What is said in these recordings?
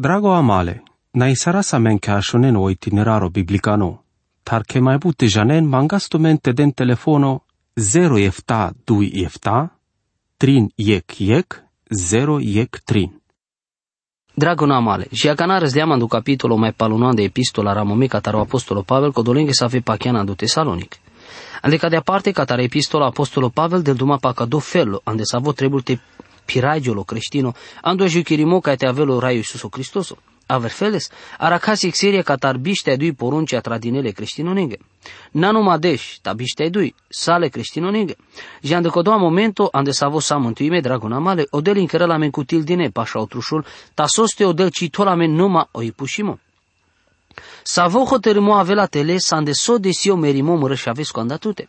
Drago amale, na isara sa men ke ashonen o itineraro biblicano, tar ke mai bute janen mangasto mente den telefono 0 efta 2 efta, trin yek yek, 0 yek trin. Drago male, și acana răzdeam do capitolo mai palunan de epistola ramome cataro apostolo Pavel codolenghe sa fe pachiana do Tesalonic. Ande de parte catare epistola apostolo Pavel del duma pa do fello, ande sa vo te piragiolo creștino, ando juchirimo ca te avelo raiu Iisuso Cristoso. Averfeles, aracasi xeria catar biște dui porunci a tradinele creștinonege. Nanu madeș, ta biște dui, sale creștinonege. Jande codoa momento ande savo sa mântuime dragona male, odel incără la men cutil dine pașa otrușul, ta soste odel citola men numa o ipușimo. Savo hotărâmo avela tele, sande so de sio merimo mără și aveți cu andatute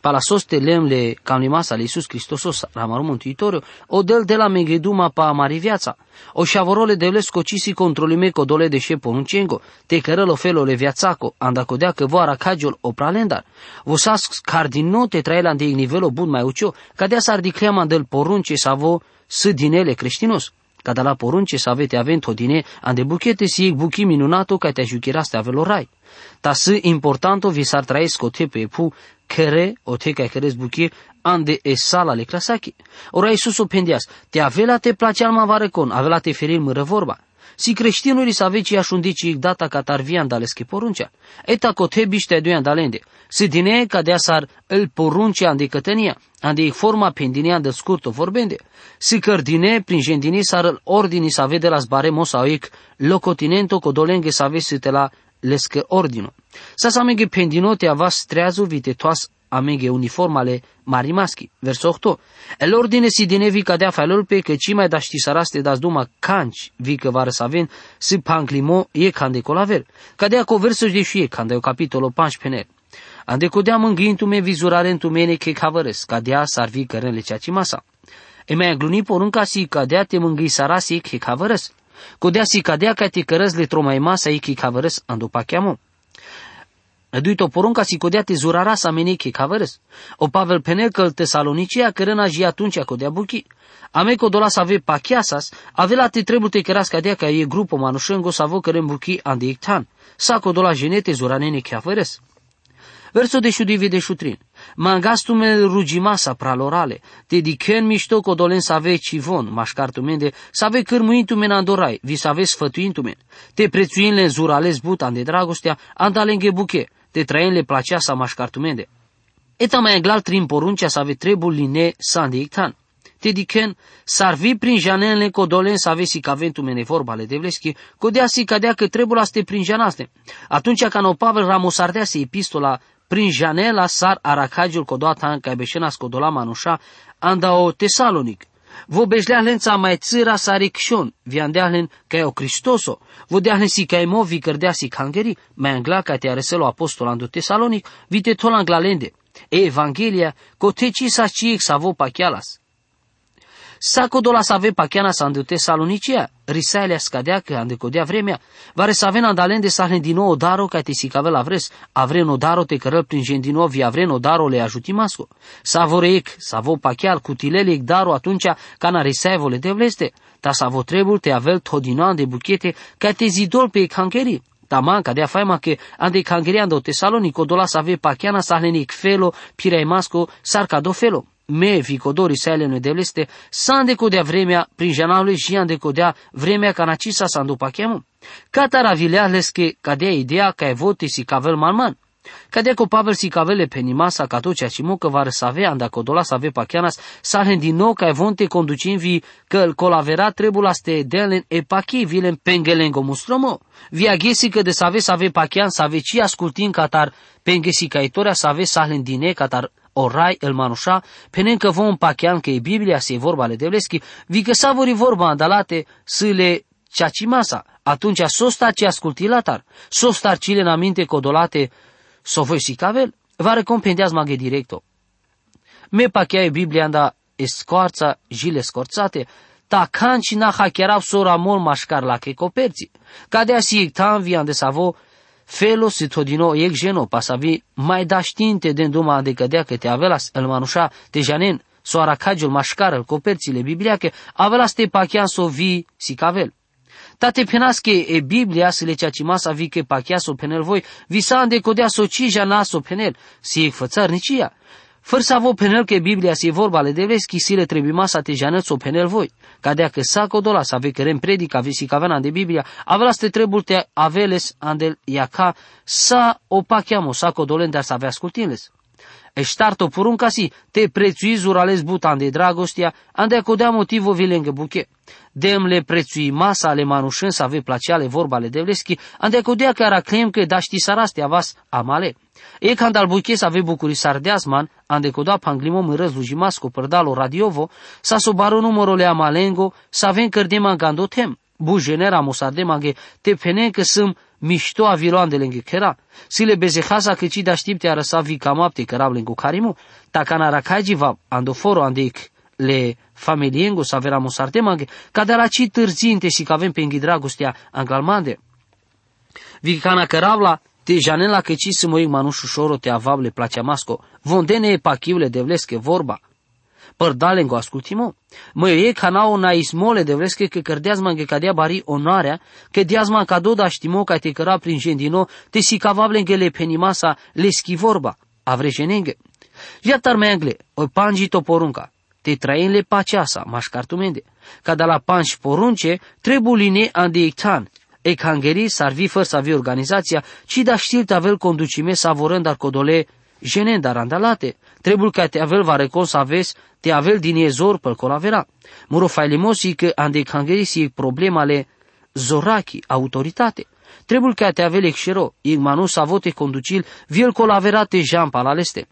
palasoste lemle camlimasa al Iisus Hristosos, ramaru Mântuitoriu, o del de la megeduma pa mari viața. O șavorole de les cocisi controlime co dole de șe poruncengo, te cărălo felole viațaco, anda codea că voara cagiol o pralendar. Vosas cardino te traelan de nivelo bun mai ucio, cadea s-ar dicleama del porunce sa vo dinele creștinos. Cada la porunce să avete avent odine, ande buchete si buchi minunato ca te ajuchiraste avelo rai. Ta să importanto vi s-ar traesc o te pe pu kere o te kai keres buki ande e sala le klasaki. Ora Iisus o pendias, te avela te place alma varecon, avela te feril mără vorba. Si creștinului să aveci ia șundici data ca tarvian daleske poruncea. Eta ko te biște doi andalende. Si dine ca de asar el poruncea ande cătănia, ande forma pendinia de scurto vorbende. Si cărdine prin gendini sar ordini să vede la zbare mosa oic locotinento codolenge să avesi te la leske ordino. Sas amege pendinote avas treazu vite toas amege uniformale mari maschi. Verso 8. El ordine si dine vi cadea falul pe că ci mai da ști saraste das duma canci vi că var să avem si panclimo e cande colaver. Cadea co verso de și e cande o capitolo 15 Ande codea mângâintu-me vizurarentu-mene che cavărăs, cadea sarvi cărănle ceaci masa. E mai gluni porunca si cadea te mângâi sarasi che cavărăs. Codea si cadea ca te cărăs le tromai masa e che cavărăs andu pacheamo. Duito porunca si codea te zurara sa meni che cavărăs. O Pavel penel că tesalonicea cărăna ji atunci codea buchi. Ame dola să ave pachiasas, ave la te trebuie te căras cadea ca e grupo manușengo să avo cărem buchi ande ictan. Sa dola genete zuranene cavărăs. Verso de șudivi de șutrin. Mangastume rugimasa pralorale, te dichen mișto codolen să ave civon, mașcartumende, să ave cârmuintumen andorai, vi să ave sfătuintumen. Te prețuinle zurales butan de dragostea, andalenge buche, te traenle placea sa mașcartumende. Eta mai egal trin poruncea să ave trebul line ictan. Te dichen, sarvi prin janenle codolen să ave si caventumene vorbale de vleschi, codea si cadea că trebul aste prin janaste. Atunci ca no Pavel ramosardea se epistola prin janela sar arakagiul kodoata kai beshenas kodola manusha anda o Tesalonic. Vo lența mai țira sarikshon, viandeahlen kai o Cristoso, vo deahlen si kai mo vi cărdea si kangeri, mai angla kai te areselo apostol ando Tesalonic, vite tolan glalende. E Evanghelia, ko te ci sa ciec sa vo pachialas. Sako dola să ave pachiana sa ande Tesalonicea, risaile scadea că ande codea vremea, vare să avem andalende să din nou daro ca te sicave la vres, avre no daro te cărăl prin gen din nou, vi avre no daro le ajuti masco. Să vorec, să avo pachial cutilele daro atunci ca na risaie vole de vleste, ta să avo trebul te avel todinoan de buchete ca te zidol pe cancheri. Taman, cadea faima că ande cangheriando Tesalonico dola să ave pachiana să ahlenic felo, pirei masco, sarca do felo me vicodori sale ne devleste, san decodea vremea prin janalului și an decodea vremea ca nacisa san după chemu. Catara vileales că cadea ideea ca e vote si cavel malman. Cadea cu Pavel si cavele pe nimasa ca tot ceea ce că va răsave anda codola să ave pachianas, salen din nou ca e vonte conducim vi că îl colavera trebula ste delen e pachi vilen pengelengo mustromo. Via ghesi că de să ave să ave pachian să ave ci ascultin catar pengesi caitoria să ave salen din catar orai el manușa, penen că vom pachean că e Biblia se vorba ale devleschi, vi că savori vorba andalate să le ceacimasa, atunci sosta ce asculti latar, sosta cile în aminte codolate, so voi si cavel, va recompendeaz maghe directo. Me pachea e Biblia anda e scoarța, jile scorțate, ta canci na hacherau sora mol mașcar la che coperți, cadea si ictan vi ande savo, Felo si todino ek jeno pasavi mai da știinte de duma de cădea că te avelas el manușa te janen soara cagiul mașcar el coperțile bibliache avelas te pachian so vi si cavel. Tate penasche e Biblia se le ceaci masa vi che pachiaso penel voi, vi sa ande codea socija naso penel, si e fățărnicia. Fără să avă penel că Biblia si vorba le deveschi si le trebuie masa te janăț o penel voi. Cadea că sa codola să ave cărem predica vi si cavena de Biblia, avea ste trebul te aveles andel iaca sa o pachiamo sa codolen dar să avea ascultinles. Eștarto porunca si, te prețui zurales butan de dragostia, ande acodea motivo vilengă buche. Dem le prețui masa ale manușân să ave placeale vorba ale devleschi, ande acodea că araclem că daști sarastea vas amale. E când al buche să ave bucuri sardeasman, ande coda panglimo în răzlujimasco părdalo radiovo, sa sobaru numărole amalengo, să avem cărdema gandotem. Bu genera mosardemage, te pene că sunt mișto a viloandele kera, sile bezehasa că ci da știpte arăsa vi camapte cărable cu carimu, takana rakaji va andoforo andeic le familiengo să avea mosartemage, ca de la ci târzinte și că avem pe dragostea anglalmande. Vi cana căravla, te janela că ci să mă manușu șoro te avable placea masco, vondene e pachiule de vlesche vorba, părdalengo ascultimo. Mă e canao na ismole de vreske că cărdeazma că cadea bari onoarea, că diazma ca doda știmo ca te căra prin gendino, te si cavablen le penimasa le vorba, avrejenenge. Viatar mengle, o panji to porunca, te le paceasa, mașcartumende, ca de la panji porunce, trebuline andeictan, e cangeri sarvi fără să avea organizația, ci da știl tavel conducime savorând ar codole jenen dar andalate, trebuie ca te avel va recon să aveți te avel din ezor pel colavera. Muro failimosi că ande cangerisi problema le zoraki, autoritate. Trebuie ca te avel exero, ig manu să vote conducil, viel colaverate jam palaleste.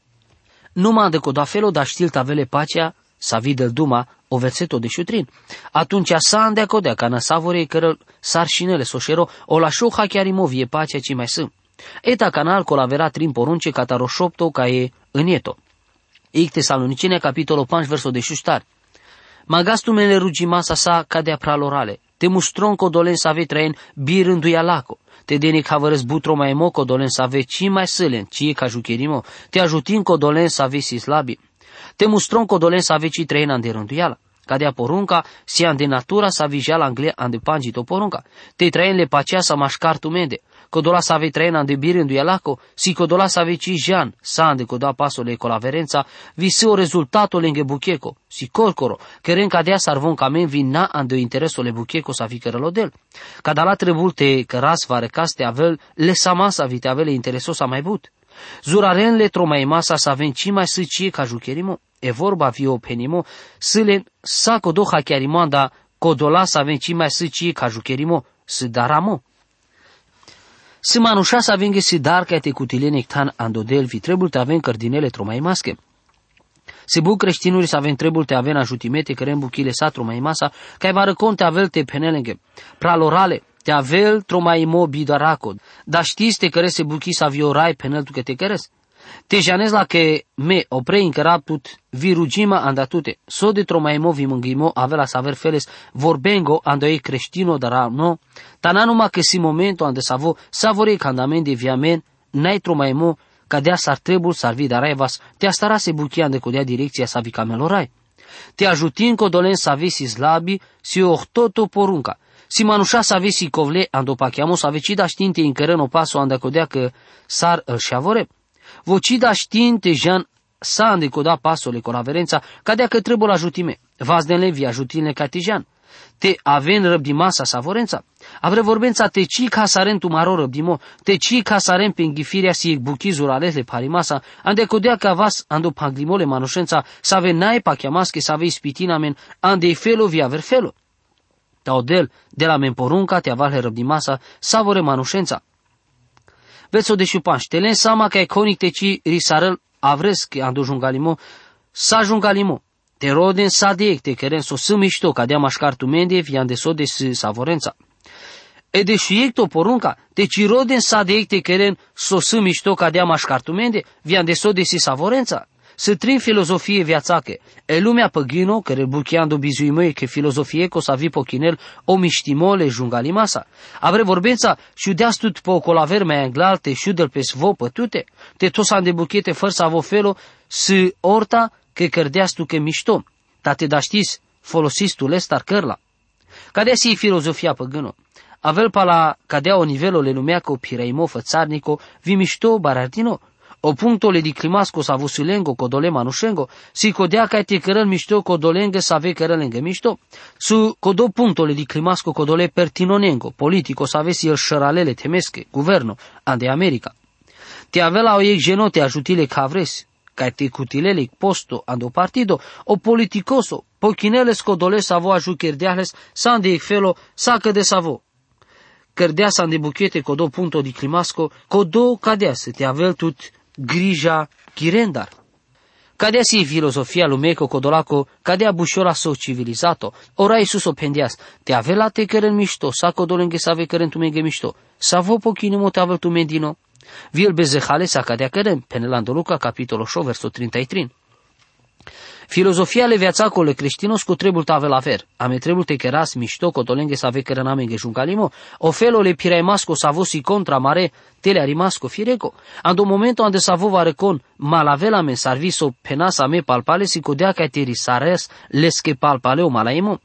Numai de codafelo da știl tavele pacea, sa videl duma, o verseto de șutrin. Atunci sa ande acodea ca na savore cărăl sarșinele soșero, o la șoha chiar imovie pacea ci mai sunt. Eta canal colavera trin porunce cataroșopto ca e înieto. Ik Tesalonicene, capitolul 5, versul de șuștar. Magastumele rugimasa sa cadea pralorale. Te mustron dolen să ave traen birându-ia laco. Te dene havărăs butro mai mo dolen să ave ci mai sălen, ci e ca jucherimo. Te ajutin dolen să ave sislabi. Te mustron dolen să ave ci traen ande rânduiala. Cadea porunca, si ande natura să la angle ande pangito porunca. Te traen le pacea să mașcar mende codola sa ave trena de birindu ialaco, si codola sa ave ci jan, sande coda pasole con la verenza, vi se o rezultato lenge bucheco, si corcoro, che ren cadea sarvon camen vi na ande intereso le bucheco sa fi del. Cada la trebulte căras va recaste avel, le samasa vite avele intereso sa mai but. Zuraren le tromai masa sa avem ci mai săcie ca jucherimo, e vorba vi o penimo, le sa codo chiarimo anda codola sa avem ci mai săcie ca jucherimo, să daramo. Se manușa să avem găsi dar ca te cutilene tan andodelvi, trebuie te avem cărdinele tromai masche. Se bu creștinuri să avem trebuie te avem ajutimete care în buchile sa tromai masa, ca va răconte avel te penelenge, pralorale, te avel tromai mo bidaracod, dar știți te care se buchi să aviorai penel tu că te căres. Te janez la che me oprei incaraptut virugima andatute, so de tromaimo vimângimo avela saver feles vorbengo ando ei creștino dara no, tananuma che si momento ande savo savore candamente viamen nai tromaimo cadea s-ar trebul s-ar vi darevas, te astara se buchia ande codea direcția sa vi camelorai. Te ajutin codolen să avesi slabi, si ohtoto porunca, si manușa să avesi covle ando pachiamo să avecida știnte incărân o paso ande codea că s-ar îl șavore. Vocida știinte Jean sande coda pasole con averența, cadea că trebuie ajutime. Vas de levi ajutine catijan. Te aven răbdi masa savorența. Avre vorbența te ci ca saren tu maro răbdimo, te ci ca saren pe înghifirea si buchizul alele parimasa, ande codea ca vas ando paglimole manușența, să ave nae pa chiamasche să ave spitinamen, ande felo vi aver felo. Taudel, de la men porunca te avalhe răbdi masa, savore manușența. Veți o deșupan, ștelen sama că iconic te ci risarăl avresc ando jungalimo, sa jungalimo. Te roden sa diec te keren so să mișto ca dea mașcar tu mende vian de so de savorența. E de și to porunca, te ci roden sa diec te keren so să mișto ca dea mașcar tu mende vian de so de savorența să trin filozofie viațache. E lumea păgino, care bucheando bizuimăie că filozofie co să vi pochinel o miștimole jungalimasa. Avre vorbența și deastut pe o colaver mai anglalte și del pe svo pătute, te tos de buchete fără să avo felo să orta că cărdeastu că mișto. Ta te da știs, folosiți tu lestar cărla. Cadea si filozofia păgână? avel pala cadea o nivelo le numeaco pireimo fățarnico, vi mișto barardino, o punto le di climasco sa vusilengo codole manushengo, si codea ca te cărăl mișto codolengă sa ve cărălengă mișto, su codo punto le di climasco codole pertinonengo, politico sa vesi el șăralele temesche, guverno, ande America. Te avela o ei genote ajutile cavresi, ca te cutilele posto ando partido, o politicoso, pochinele scodole savo aju kerdeales, san de felo, sacă de savo. Cărdea san de buchete codo punto di climasco, codo cadea să te avel tut grija chirendar. Cadea si filosofia lumeco codolaco, cadea bușola so civilizato, ora Iisus o pendias, te avela te căren mișto, sa codolenghe sa ve căren tu menge mișto, sa vo pochinimo te avel tu medino, Viel bezehale sa cadea căren, penelando Luca capitolo 8 verso 33. Filozofia le viațacole creștinos cu trebul tave la ver. Ame trebul te keras mișto cotolenghe sa ve cărenamenge juncalimo, o felo le piraimasco sa vosi contra mare tele arimasco fireco. Ando momento ande sa vova recon malavela men sarviso penasa me palpale si codea ca te risares lesche palpaleo malaimo.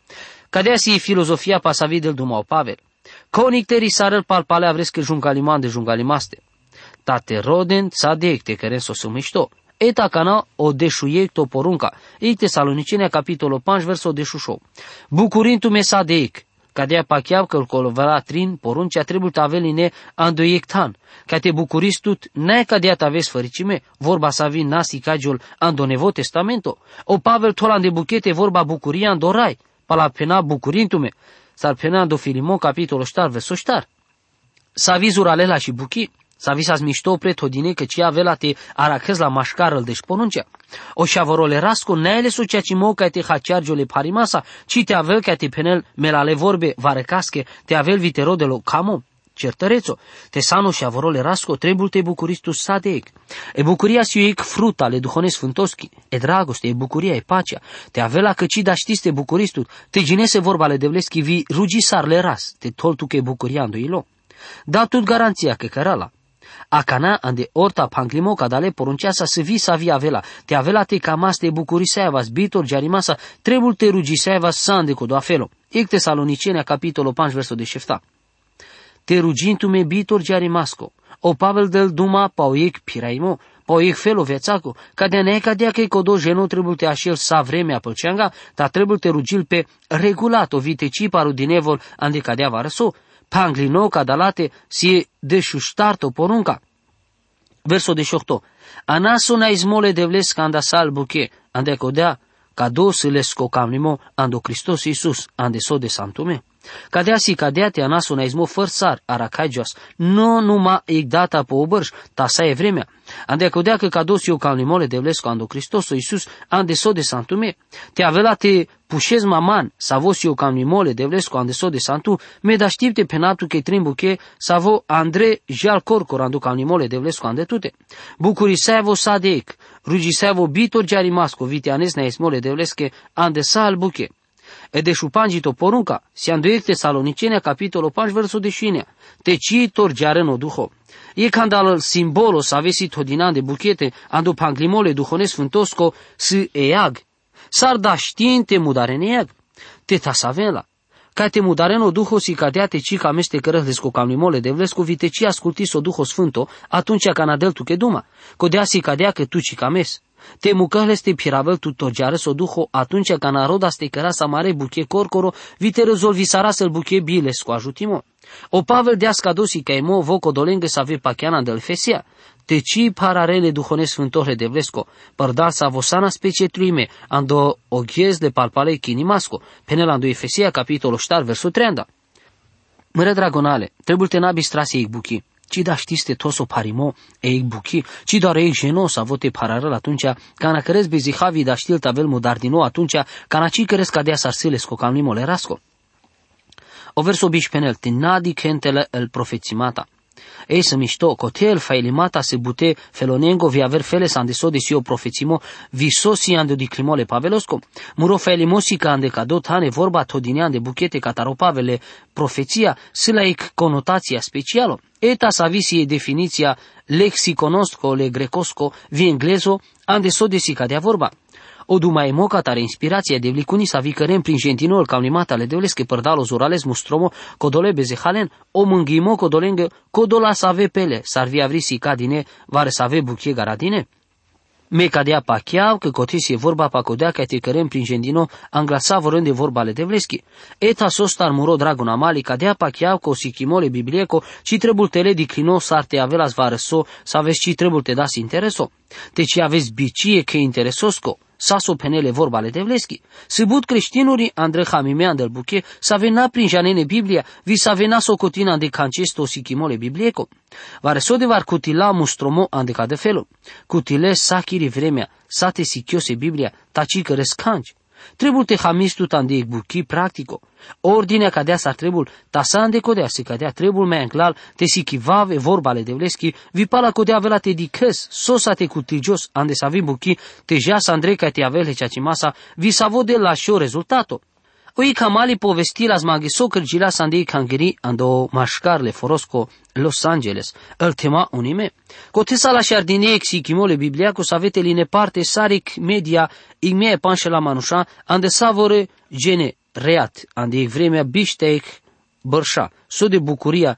Cadea si filozofia pasavi del dumau Pavel. Conic te risarel palpale avresche juncaliman de juncalimaste. Tate roden tzadek te care so sumișto. Eta cana o deșuiecto porunca. Ei Tesalonicenia capitolul 5 verso deșușo. Bucurintu me sadeic. Cadea pacheab că colovera trin poruncea trebuie să aveline andoiectan. Ca te bucuristut, n-ai cadea ta vezi făricime, vorba să vin nasi cagiul ando nevo testamento. O Pavel tolan de buchete vorba bucuria andorai. Pala pena bucurintume. S-ar pena ando Filimon capitolul ștar verso ștar. Să vizur alela și buchi. Sa visas mișto prethodine că cia vela te arachez la mașcarăl de ponuncea. O șavorole rasco neele su ceea ce mo ca te haciargiole parimasa, ci te avel ca te penel melale vorbe varecasche, te avel vitero de lo camo. Certărețo, te sano și șavorole rasco, trebuie te bucuristu sadec. E bucuria si iec fruta le duhone sfântoschi, e dragoste, e bucuria, e pacea. Te avela că ci da știți te bucuristu, te ginese vorba le devleschi vi rugisar le ras, te toltu că e bucuria ando ilo. Da tut garanția că cărala, Acana ande orta panglimo cadale porunceasa să vi sa via avela. Te avela te camas te bucuriseavas bitor jarimasa trebul te rugiseavas sande codo afelo. Ec Tesalonicenia capitolo 5 verso de șefta. Te rugintume bitor jarimasco. O Pavel del duma pauiec piraimo, pauiec felo vețaco, ca de neca de că codoș jeno trebuie te așel sa vremea pălceanga, dar trebuie te rugil pe regulat o vite ciparu din evol ande cadea varăso, panglino cadalate si deșuștarto porunca. Verso 18. Anaso na izmole devles anda sal buche, ande codea, ca dos les cocamnimo ando Christos Iisus, ande so de santume. Cadea si cadea te anaso na izmo fărsar, aracaigios, nu numa ig data po obărș, ta sa e vremea. Ande codea că cados eu calnimole devles ando Christos Iisus, ande so de santume. Te avela te pușez maman, savo si eu calnimole devles ando so de santu, me da știpte penatu che trimbuche, savo Andre jal corcor ando calnimole devles ande tute. Bucuri savo sadec, rugi savo bitor jarimasco, vitianes na ismole devleske ande sal buche. E de šupanđito porunka, sjanduek Tesalonicenia capitolo 5 verso deșinea, te ci torgiareno duho. E candal simbolo să avesi todinan de buchete, ando panglimole duhone sfântosco s eag. S-ar da știinte mudare neag. Te tasavela. Ca te mudareno duho si cadea te ci cameste cărăhles cu camlimole de vlescu vite ci ascultis o duho sfânto, atunci ca nadel tu che duma. Codea si cadea că tu ci cames. Te mucăhles te piravel tu togiare so duho atunci ca naroda ste căra sa mare buche corcoro, vite rezolvi sara să-l buche biles cu ajutimo. O Pavel de ascadosi ca emo voco dolengă să ave pachiana del fesia. Te ci pararele duhone sfântohle de vlesco, părdar sa vosana specie truime, ando oghiez de palpale chinimasco, penelando Efesia capitolul 7 versul 30. Măre dragonale, trebuie te nabi strase ei buchi ci da știste toso parimo eig buchi, ci doar eig genos avote pararăl atunci, cana cărez bezihavi da știl tavel mudardino atunci, cana ci cărez cadea sarsiles co calmimo lerasco. O verso bici penel, nadi kentele el profețimata. Ei să mișto, cotel failimata se bute felonengo vi aver fele sa andeso de sio profețimo, vi sosi ande di climole pavelosco, muro failimosi ca ande cado tane vorba todinean de buchete cataropavele profeția, silaic conotația specialo, eta sa visi definiția lexiconosco le grecosco vi englezo ande so de sica de vorba. O dumai moca tare inspirația de vlicuni sa vicărem prin gentinol ca unimata le deoles che părdalo zorales mustromo codole bezehalen o mânghimo codolengă codola să ave pele, s-ar vi avri sica dine, vare să ave buchie garadine? Me cadea pa chiau că cotis e vorba pa codea ca te cărem prin gendino anglasa vorând de vorba ale de vleschi. Eta sostar muro dragon amali cadea pa chiau că o sichimole biblieco ci trebul tele di clino sarte avelas varăso să aveți ci trebul te das intereso. Deci aveți bicie că interesosco saso penele vorba ale devleschi. Sibut creștinuri andre hamimea del buche să vena prin janene Biblia, vi să vena socotina de cancesto sichimole biblieco. Vare so de var cutila mustromo ande ca de felo. Cutile sakiri vremea, sate sichiose Biblia, taci că rescanci. Trebul te hamistu tande buchi practico. Ordinea cadea sa trebul, ta sa ande codea se cadea trebul mai anclal, te si chivave vorbale de vleschi, vi pala codea vela te dicăs, sosa te cutigios ande sa vi buchi, te jasa andrei ca te avele cea masa, vi sa vode la show rezultato. Oi kamali povestila zmagiso kërgjila sandi kangiri ando mashkarle forosco Los Angeles, îl tema unime. Cotesa la șardine exi chimole Biblia cu savete line parte saric media igmie panșe la manușa, ande savore gene reat, ande vremea bișteic bărșa, so de bucuria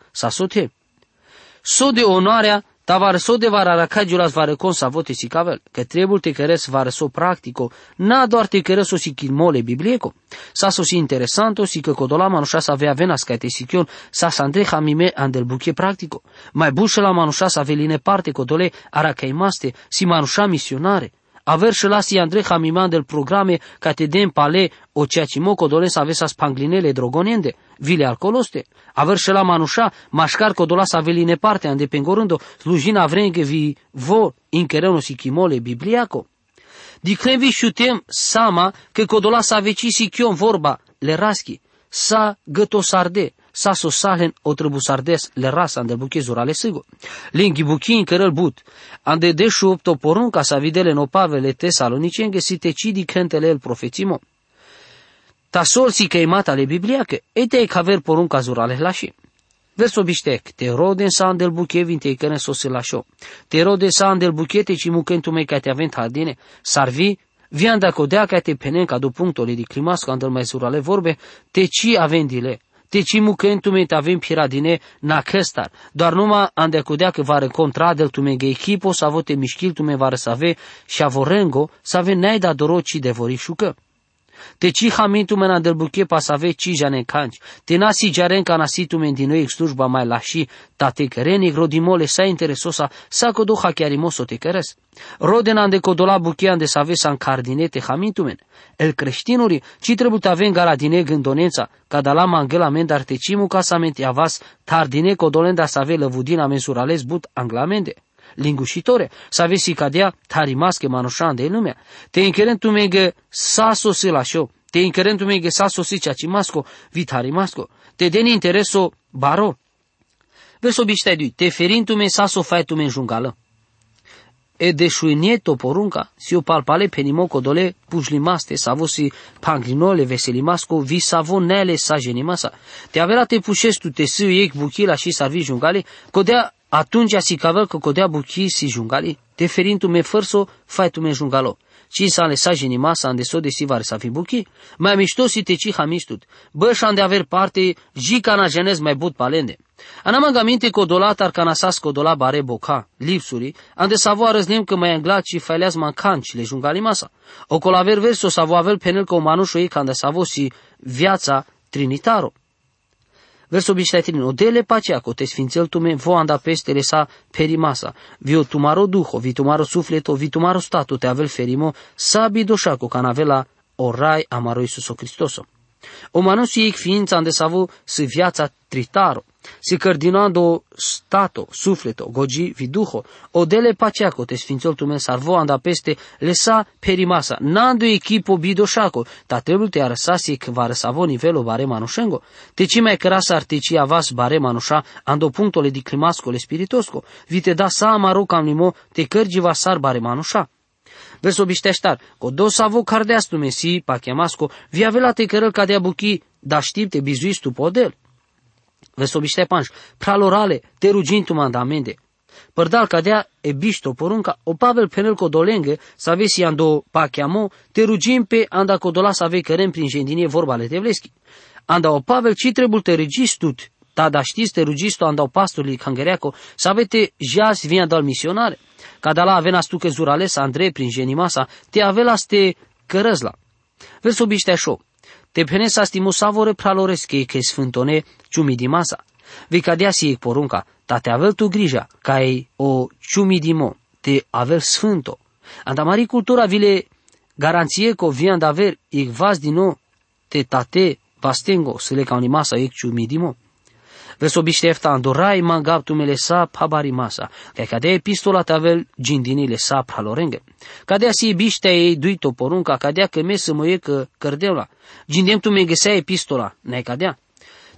sa sote. So de onoarea Tavar so de var aracagiulas vare consa vote si cavel, că trebuie te căres vare so practico, na doar te căres o si mole biblieco. Sa so si interesanto si că codola manușa sa avea venas ca te sichion, sa sa andre hamime andel buche practico. Mai bușe la manușa sa veline parte codole aracaimaste, si manușa misionare. Aver și lasi Andrei Hamiman del programe ca te den pale o ceea ce moco doresc avea spanglinele drogonende, vile alcoloste. Aver și la manușa, mașcar codola sa veline parte ande pengorândo, slujina vrenge vi vo inchereno si chimole bibliaco. Di vi șutem sama că codola sa veci si chion vorba, le raschi, sa găto sarde, saso salen o sardes le rasa ande buche zurale sigo. Linghi buchi in cărăl but, ande deșu opto porunca sa videle no pavele tesalonicenge si te cidi cantele el profețimo. Ta sol si cheimata le bibliache, e te caver porunca zurale lași. Verso biștec, te roden sa andel buche vinte căne sosi lașo. Te rode sa andel buchete ci mucentu mei ca te avent hardine, sarvi Vianda codea ca te penen ca do punctole di climasco andel mai zurale vorbe, te ci avendile, Deci mukentume avem piradine na căstar. Doar numai andecudea că va recontra del tume ge echipo să avote mișchil tume va răsave și avorengo să ave nai da doroci de vorișucă. Te ci hamintu mena del buche pa save ci jane canci. Te nasi jaren ca nasi tu men din noi slujba mai lași. Ta te kereni grodimole sa interesosa sa codo hachiarimoso te keres. Roden ande codola buche ande save san cardinete hamintu men. El creștinuri ci trebuie te avem garadine gândonența. Ca da la mangela men dar te cimu ca sa menti avas tardine codolenda save lăvudina mensurales but anglamende lingușitore, să aveți cadea tarimasche manușan de lumea. Te incherentu mege saso si lascio, te incherentu mege saso si ciacimasco, vitarimasco, te deni intereso baro. Verso biștedui, te ferintu me saso fai tu me jungală. E deșuinieto porunca, si o palpale penimo codole pușlimaste, savo si panglinole veselimasco, vi savo nele sa genimasa. Te avea te pușestu, te sâu ei buchila și sarvi jungale, codea atunci si cavel că codea buchi si jungali, deferindu me fărso, fai tu me jungalo. Ci sa le sa genima sa ande so de si vare sa fi buchi, mai mișto si te ci hamistut. Bă, și de aver parte, jica na genez mai but palende. Anam aminte că dolatar canasas dola bare boca, lipsuri, ande savo arăznim că mai anglat și faileaz mancanci le jungali masa. O colaver verso savo avel penel că o manușo ei canda savo si viața trinitaro. Verso bištajtrin, odele pacea, ko te sfințel tume vo anda pestele sa perimasa, vi o tumaro duho, vi tumaro sufleto, vi tumaro stato te avel ferimo, sabi doșaco, can avela orai amaro Iisuso Cristoso. O manusi ei ființa ande savu si viața tritaro, si cardinando stato, sufleto, gogi viduho, o dele paceaco te sfințol tume sarvo anda peste lesa perimasa, nando equipo bidoșaco, ta trebuie te arăsasi că va răsavo nivelo bare manușengo, te ci mai cărasa artici avas bare manușa ando punctole di climasco le spiritosco, vi te da sa amaro cam nimo te cărgi va sar bare manușa. Verso bișteștar, co dos avo cardeas tu mesi, pa chemasco, vi avela te cărăl ca de buchi, da știp te bizuis tu podel. Verso biștepanș, pralorale, te rugintu mandamende. Părdal cadea e bišto porunca, o Pavel penel codolengă, să avesi ando pachiamo, te rugim pe anda codola să avei cărem prin gendinie vorba le tevleschi. Anda o Pavel ci trebuie te registut, ta da știți te registu anda o pastorului cangereaco, să avete jas via dal misionare. Cada la avena stu că zurales Andrei prin genimasa, te avela ste cărăzla. Verso biște așa. Te pene sa stimu savore praloresche che sfântone ciumi di masa. Vi cadea si porunca, ta te avel tu grija, ca e o ciumi di mo, te avel sfânto. Anda mari cultura vile garanție co vian da aver ic vas din nou te tate vastengo să le ca unimasa ic ciumi di mo. Verso biștefta andorai mangaptumele sa pabarimasa, că cadea epistola tavel gindinile sa pralorenge. Cadea si biște ei duito porunca, cadea că mesă mă e că cărdeula. Gindem tu me găsea epistola, ne cadea.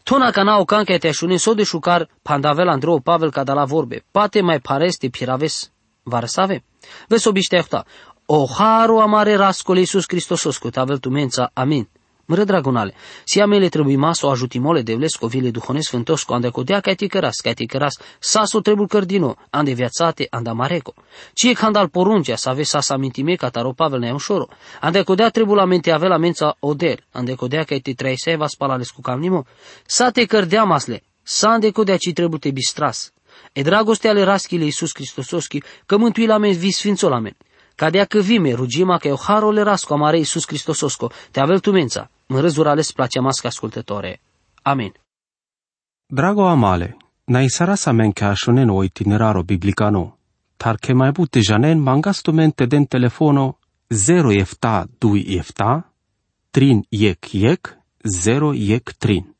Tona ca o canca te așune so de șucar pandavel Andreu Pavel ca la vorbe. Pate mai pareste piraves varsave. Verso biștefta. O haru amare rascole Iisus Hristosos cu tavel tu mența. Amin. Mră dragonale, si amele trebuie maso ajutimole de vlesco vile duhone sfântosco, ande codea ca ti căras, ca ti căras, saso trebuie cărdino, ande viațate, anda mareco. Cie al poruncea să ave sasa mintime ca taro Pavel ne ușoro, ande codea trebuie la mente avea mența odel, ande codea ca ti trei seva spalales cu camnimo, sa te cărdea masle, sa ande codea ci trebuie te bistras. E dragostea ale raschile Iisus Hristososki, că mântui la men vi sfințo la men. Cadea că vime, rugima că eu harole rasco amare Iisus Hristososko, te avel tu mența, în răzurale place masca ascultătore. Amin. Drago amale, na isara sa men ca shonen o itineraro biblicano, tar che mai bute janen mangasto mente den telefono 0 efta 2 efta, trin yek yek, 0 yek trin.